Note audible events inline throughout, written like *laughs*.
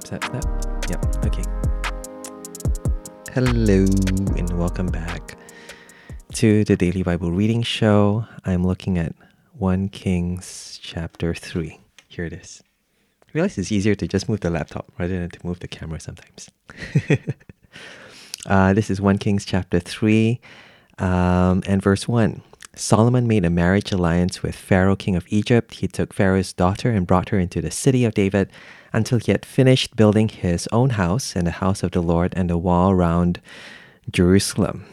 snap, snap, snap. Yep, okay. Hello, and welcome back to the Daily Bible Reading Show. I'm looking at 1 Kings chapter 3. Here it is. I realize it's easier to just move the laptop rather than to move the camera sometimes. *laughs* uh, this is 1 Kings chapter 3 um, and verse 1. Solomon made a marriage alliance with Pharaoh, king of Egypt. He took Pharaoh's daughter and brought her into the city of David until he had finished building his own house and the house of the Lord and the wall around Jerusalem.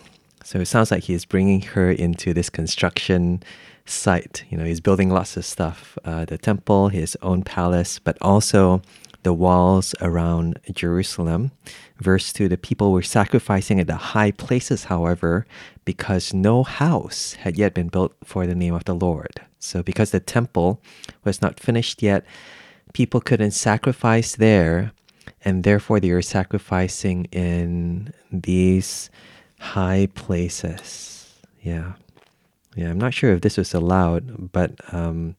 So it sounds like he's bringing her into this construction site. You know, he's building lots of stuff uh, the temple, his own palace, but also the walls around Jerusalem. Verse 2 The people were sacrificing at the high places, however, because no house had yet been built for the name of the Lord. So, because the temple was not finished yet, people couldn't sacrifice there, and therefore they were sacrificing in these high places. Yeah. Yeah, I'm not sure if this was allowed, but um,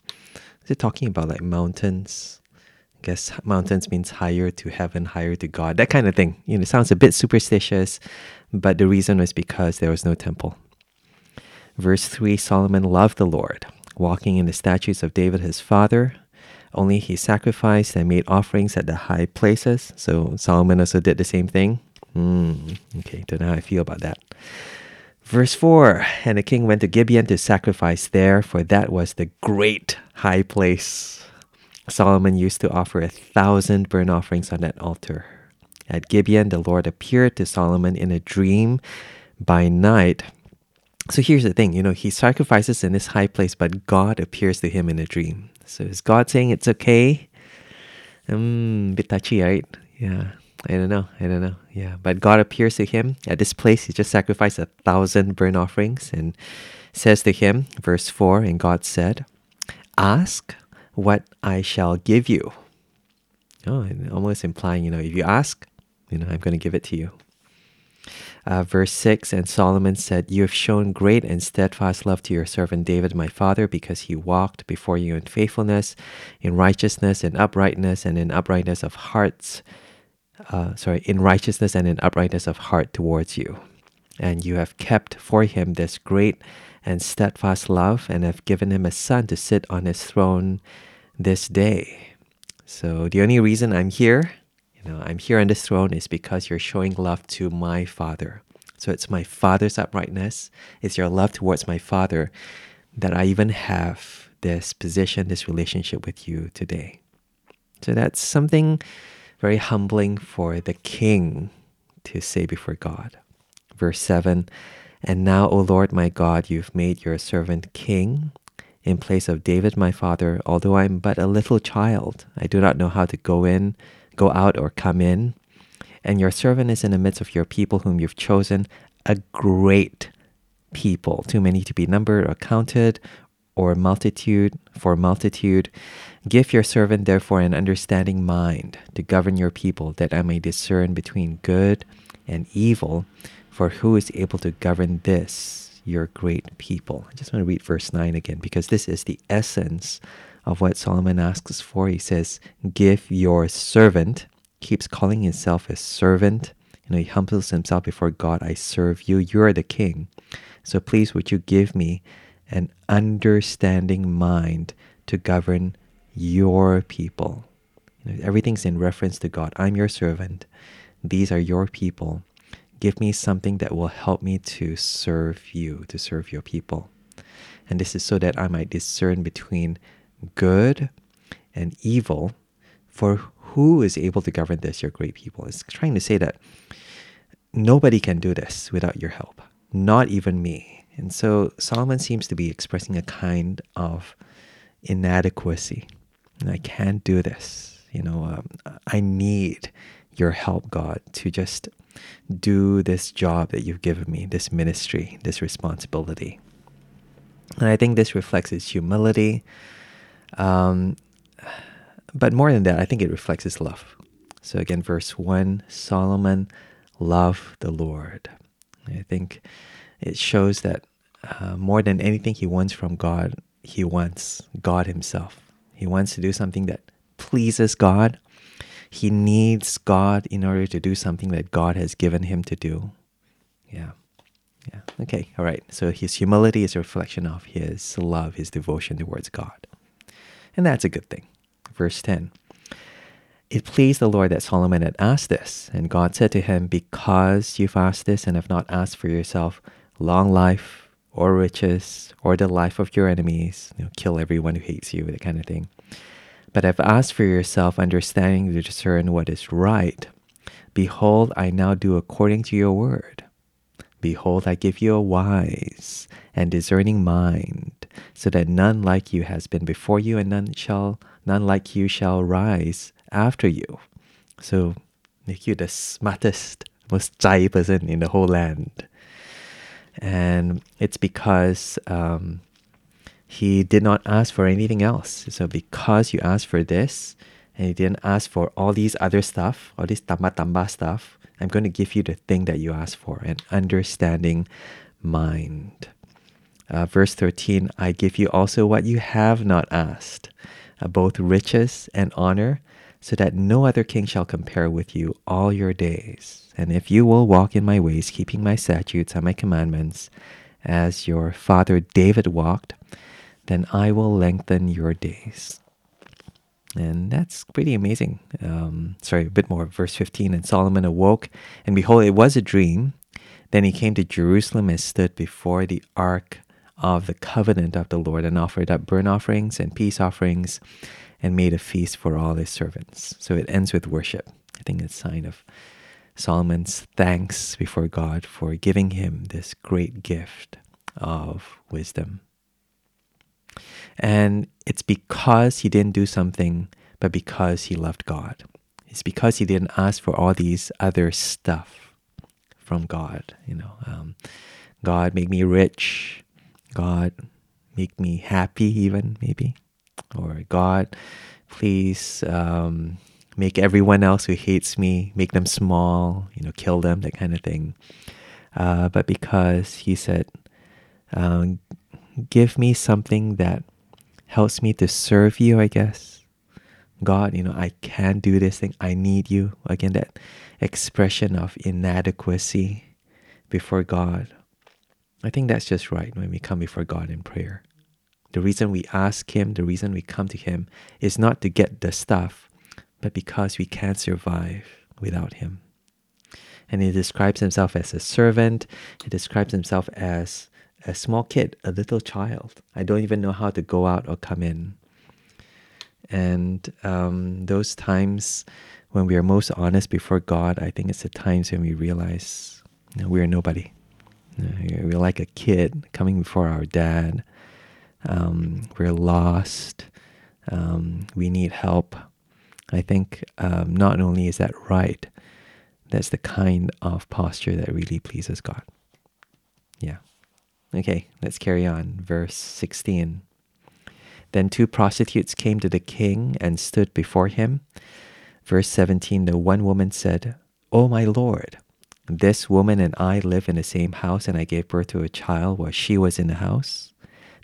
is it talking about like mountains? I guess mountains means higher to heaven, higher to God, that kind of thing. You know, it sounds a bit superstitious, but the reason was because there was no temple. Verse 3 Solomon loved the Lord, walking in the statutes of David his father. Only he sacrificed and made offerings at the high places. So Solomon also did the same thing. Mm, okay, don't know how I feel about that. Verse 4 And the king went to Gibeon to sacrifice there, for that was the great high place. Solomon used to offer a thousand burnt offerings on that altar. At Gibeon, the Lord appeared to Solomon in a dream by night. So here's the thing you know, he sacrifices in this high place, but God appears to him in a dream. So is God saying it's okay? Um, bit touchy, right? Yeah. I don't know. I don't know. Yeah. But God appears to him at this place. He just sacrificed a thousand burnt offerings and says to him, verse 4 And God said, Ask what I shall give you. Oh, and almost implying, you know, if you ask, you know, I'm going to give it to you. Uh, verse 6 And Solomon said, You have shown great and steadfast love to your servant David, my father, because he walked before you in faithfulness, in righteousness, in uprightness, and in uprightness of hearts. Uh, sorry, in righteousness and in uprightness of heart towards you. And you have kept for him this great and steadfast love, and have given him a son to sit on his throne this day. So the only reason I'm here, you know, I'm here on this throne is because you're showing love to my father. So it's my father's uprightness, it's your love towards my father that I even have this position, this relationship with you today. So that's something very humbling for the king to say before God. Verse 7 And now, O Lord my God, you've made your servant king in place of David my father, although I am but a little child. I do not know how to go in, go out, or come in. And your servant is in the midst of your people whom you've chosen, a great people, too many to be numbered or counted, or multitude for multitude. Give your servant therefore an understanding mind to govern your people, that I may discern between good and evil. For who is able to govern this? your great people. I just want to read verse 9 again because this is the essence of what Solomon asks for. He says, Give your servant, keeps calling himself a servant. You know, he humbles himself before God. I serve you. You are the king. So please, would you give me an understanding mind to govern your people? You know, everything's in reference to God. I'm your servant. These are your people. Give me something that will help me to serve you, to serve your people. And this is so that I might discern between good and evil. For who is able to govern this, your great people? It's trying to say that nobody can do this without your help, not even me. And so Solomon seems to be expressing a kind of inadequacy. I can't do this. You know, um, I need your help, God, to just do this job that you've given me, this ministry, this responsibility. And I think this reflects his humility. Um, but more than that, I think it reflects his love. So again, verse 1 Solomon loved the Lord. I think it shows that uh, more than anything he wants from God, he wants God himself. He wants to do something that pleases God he needs God in order to do something that God has given him to do. Yeah. Yeah. Okay. All right. So his humility is a reflection of his love, his devotion towards God. And that's a good thing. Verse 10 It pleased the Lord that Solomon had asked this. And God said to him, Because you've asked this and have not asked for yourself long life or riches or the life of your enemies, you know, kill everyone who hates you, that kind of thing. But have asked for yourself understanding to discern what is right. Behold, I now do according to your word. Behold, I give you a wise and discerning mind, so that none like you has been before you, and none shall none like you shall rise after you. So make you the smartest, most jai person in the whole land. And it's because um, he did not ask for anything else. So because you asked for this, and he didn't ask for all these other stuff, all this tamba tamba stuff, I'm going to give you the thing that you asked for, an understanding mind. Uh, verse 13 I give you also what you have not asked, uh, both riches and honor, so that no other king shall compare with you all your days. And if you will walk in my ways, keeping my statutes and my commandments, as your father David walked, then I will lengthen your days. And that's pretty amazing. Um, sorry, a bit more. Verse 15 And Solomon awoke, and behold, it was a dream. Then he came to Jerusalem and stood before the ark of the covenant of the Lord and offered up burnt offerings and peace offerings and made a feast for all his servants. So it ends with worship. I think it's a sign of Solomon's thanks before God for giving him this great gift of wisdom. And it's because he didn't do something, but because he loved God. It's because he didn't ask for all these other stuff from God. You know, um, God make me rich. God make me happy, even maybe, or God, please um, make everyone else who hates me make them small. You know, kill them, that kind of thing. Uh, but because he said, um, "Give me something that helps me to serve you, I guess. God, you know, I can't do this thing. I need you. Again, that expression of inadequacy before God. I think that's just right when we come before God in prayer. The reason we ask Him, the reason we come to Him is not to get the stuff, but because we can't survive without Him. And He describes Himself as a servant, He describes Himself as a small kid, a little child. I don't even know how to go out or come in. And um, those times when we are most honest before God, I think it's the times when we realize you know, we are nobody. We're like a kid coming before our dad. Um, we're lost. Um, we need help. I think um, not only is that right, that's the kind of posture that really pleases God. Yeah. Okay, let's carry on. Verse 16. Then two prostitutes came to the king and stood before him. Verse 17 The one woman said, O my lord, this woman and I live in the same house, and I gave birth to a child while she was in the house.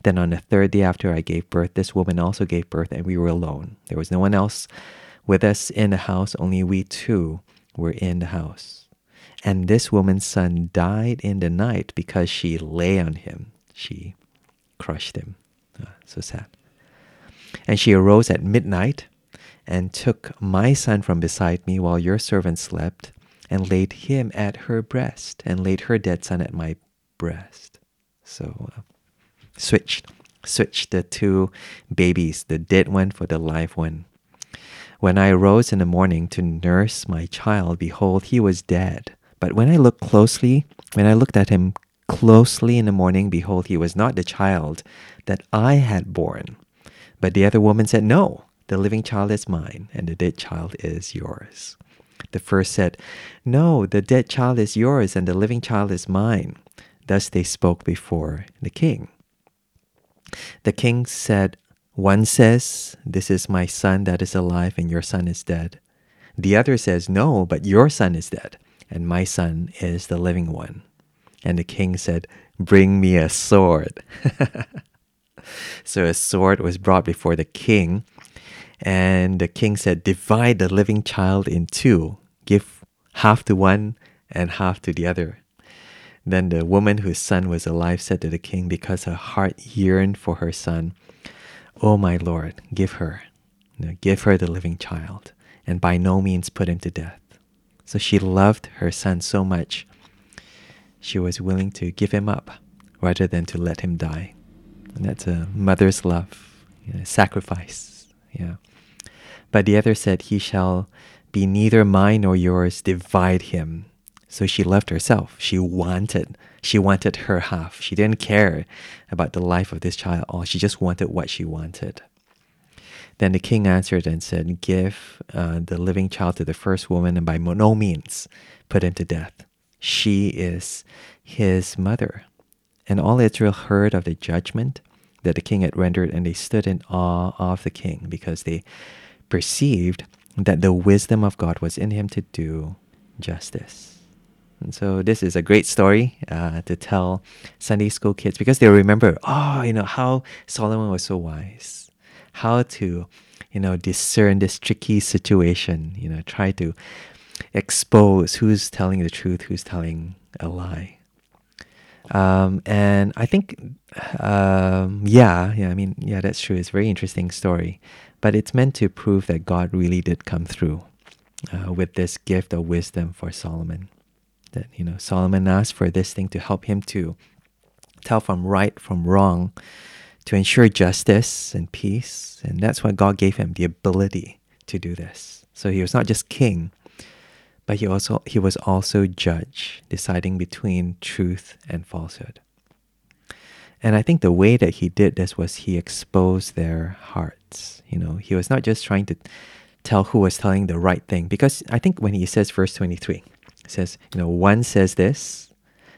Then on the third day after I gave birth, this woman also gave birth, and we were alone. There was no one else with us in the house, only we two were in the house. And this woman's son died in the night because she lay on him. She crushed him. Uh, so sad. And she arose at midnight and took my son from beside me while your servant slept and laid him at her breast and laid her dead son at my breast. So uh, switched, switched the two babies, the dead one for the live one. When I arose in the morning to nurse my child, behold, he was dead. But when I looked closely, when I looked at him closely in the morning, behold, he was not the child that I had born. But the other woman said, No, the living child is mine, and the dead child is yours. The first said, No, the dead child is yours, and the living child is mine. Thus they spoke before the king. The king said, One says, This is my son that is alive, and your son is dead. The other says, No, but your son is dead and my son is the living one. And the king said, Bring me a sword. *laughs* so a sword was brought before the king, And the king said, Divide the living child in two, give half to one and half to the other. Then the woman whose son was alive said to the king, because her heart yearned for her son, Oh my lord, give her, give her the living child, and by no means put him to death. So she loved her son so much, she was willing to give him up rather than to let him die. And that's a mother's love, you know, sacrifice. Yeah. But the other said, He shall be neither mine nor yours, divide him. So she loved herself. She wanted, she wanted her half. She didn't care about the life of this child all. She just wanted what she wanted. Then the king answered and said, Give uh, the living child to the first woman, and by no means put him to death. She is his mother. And all Israel heard of the judgment that the king had rendered, and they stood in awe of the king because they perceived that the wisdom of God was in him to do justice. And so this is a great story uh, to tell Sunday school kids because they'll remember, oh, you know, how Solomon was so wise, how to, you know, discern this tricky situation, you know, try to expose who's telling the truth, who's telling a lie. Um, and I think, um, yeah, yeah, I mean, yeah, that's true. It's a very interesting story, but it's meant to prove that God really did come through uh, with this gift of wisdom for Solomon. That you know, Solomon asked for this thing to help him to tell from right from wrong, to ensure justice and peace, and that's why God gave him the ability to do this. So he was not just king, but he also he was also judge, deciding between truth and falsehood. And I think the way that he did this was he exposed their You know, he was not just trying to tell who was telling the right thing, because I think when he says verse 23, he says, you know, one says this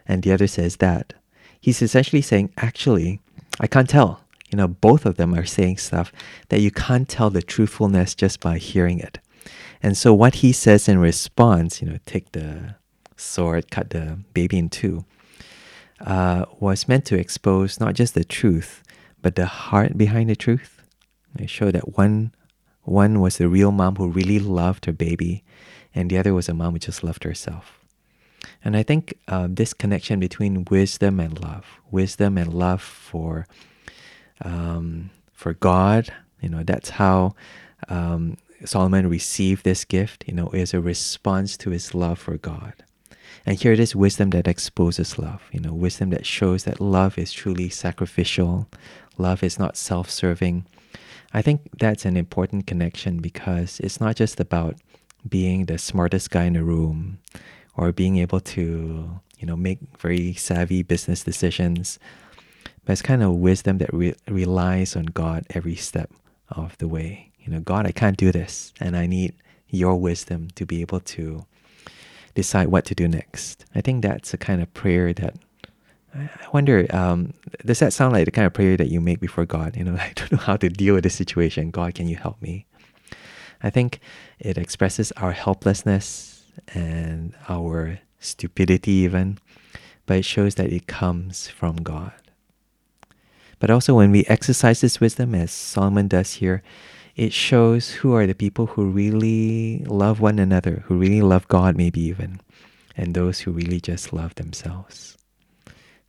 and the other says that. He's essentially saying, actually, I can't tell. You know, both of them are saying stuff that you can't tell the truthfulness just by hearing it. And so what he says in response, you know, take the sword, cut the baby in two, uh, was meant to expose not just the truth, but the heart behind the truth. It showed that one, one was the real mom who really loved her baby, and the other was a mom who just loved herself. And I think uh, this connection between wisdom and love, wisdom and love for um, for God, you know, that's how um, Solomon received this gift, you know, is a response to his love for God. And here it is wisdom that exposes love, you know, wisdom that shows that love is truly sacrificial, love is not self serving. I think that's an important connection because it's not just about being the smartest guy in the room or being able to, you know, make very savvy business decisions, but it's kind of wisdom that re- relies on God every step of the way you know, God, I can't do this, and I need your wisdom to be able to decide what to do next. I think that's a kind of prayer that I wonder, um, does that sound like the kind of prayer that you make before God? You know, *laughs* I don't know how to deal with this situation. God, can you help me? I think it expresses our helplessness and our stupidity, even, but it shows that it comes from God. But also, when we exercise this wisdom, as Solomon does here, it shows who are the people who really love one another, who really love God, maybe even, and those who really just love themselves.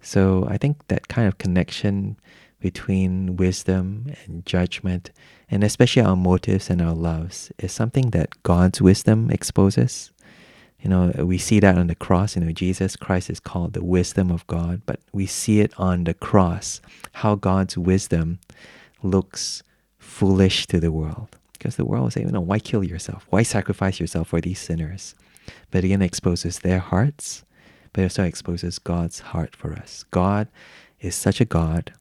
So I think that kind of connection between wisdom and judgment, and especially our motives and our loves, is something that God's wisdom exposes. You know, we see that on the cross. You know, Jesus Christ is called the wisdom of God, but we see it on the cross, how God's wisdom looks foolish to the world. Because the world will say, you know, why kill yourself? Why sacrifice yourself for these sinners? But again, exposes their hearts, but it also exposes God's heart for us. God is such a God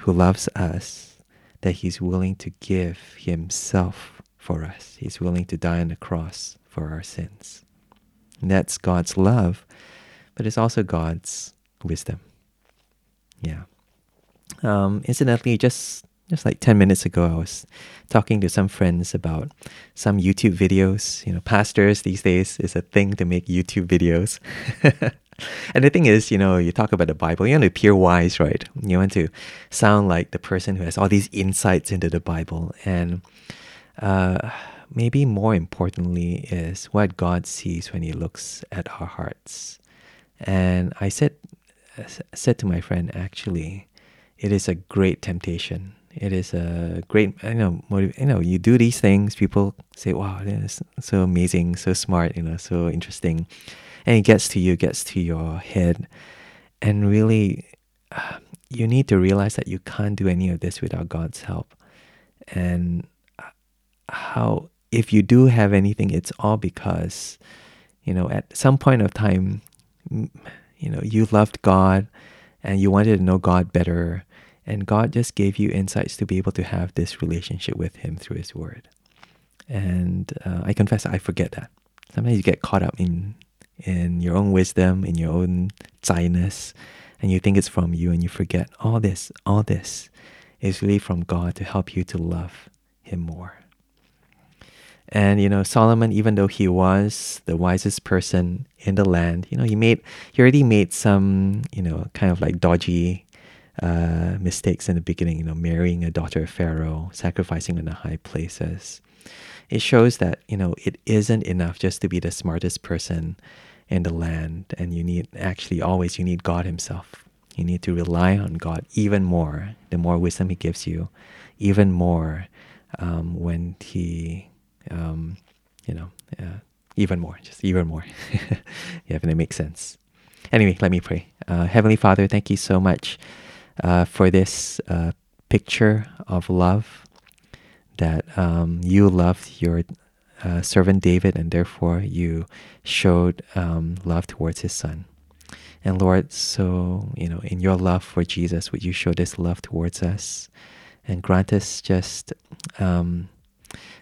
who loves us that he's willing to give himself for us. He's willing to die on the cross for our sins. And that's God's love, but it's also God's wisdom. Yeah. Um, incidentally, just just like 10 minutes ago, I was talking to some friends about some YouTube videos. You know, pastors these days is a thing to make YouTube videos. *laughs* and the thing is, you know, you talk about the Bible, you want to appear wise, right? You want to sound like the person who has all these insights into the Bible. And uh, maybe more importantly is what God sees when He looks at our hearts. And I said said to my friend, actually, it is a great temptation. It is a great, you know, motiv- you know, you do these things, people say, wow, this is so amazing, so smart, you know, so interesting. And it gets to you, gets to your head. And really, uh, you need to realize that you can't do any of this without God's help. And how, if you do have anything, it's all because, you know, at some point of time, you know, you loved God and you wanted to know God better. And God just gave you insights to be able to have this relationship with Him through His Word. And uh, I confess, I forget that. Sometimes you get caught up in in your own wisdom, in your own zai'ness, and you think it's from you, and you forget all this. All this is really from God to help you to love Him more. And you know, Solomon, even though he was the wisest person in the land, you know, he made he already made some, you know, kind of like dodgy uh, mistakes in the beginning. You know, marrying a daughter of Pharaoh, sacrificing in the high places. It shows that you know it isn't enough just to be the smartest person in the land, and you need actually always you need God Himself. You need to rely on God even more. The more wisdom He gives you, even more um, when He um, you know, uh, even more, just even more. *laughs* yeah, if it makes sense. Anyway, let me pray. Uh, Heavenly Father, thank you so much uh, for this uh, picture of love that um, you loved your uh, servant David and therefore you showed um, love towards his son. And Lord, so, you know, in your love for Jesus, would you show this love towards us and grant us just um,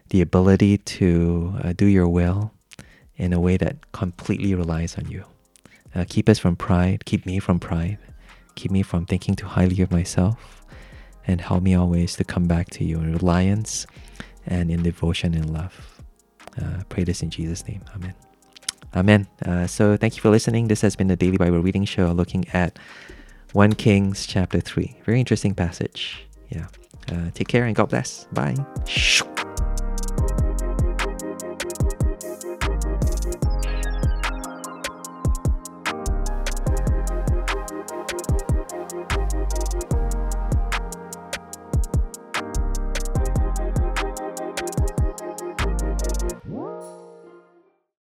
the ability to uh, do your will in a way that completely relies on you. Uh, keep us from pride, keep me from pride, keep me from thinking too highly of myself, and help me always to come back to you in reliance and in devotion and love. Uh, pray this in Jesus' name. Amen. Amen. Uh, so thank you for listening. This has been the Daily Bible Reading Show looking at 1 Kings chapter 3. Very interesting passage. Yeah. Uh, take care and God bless. Bye.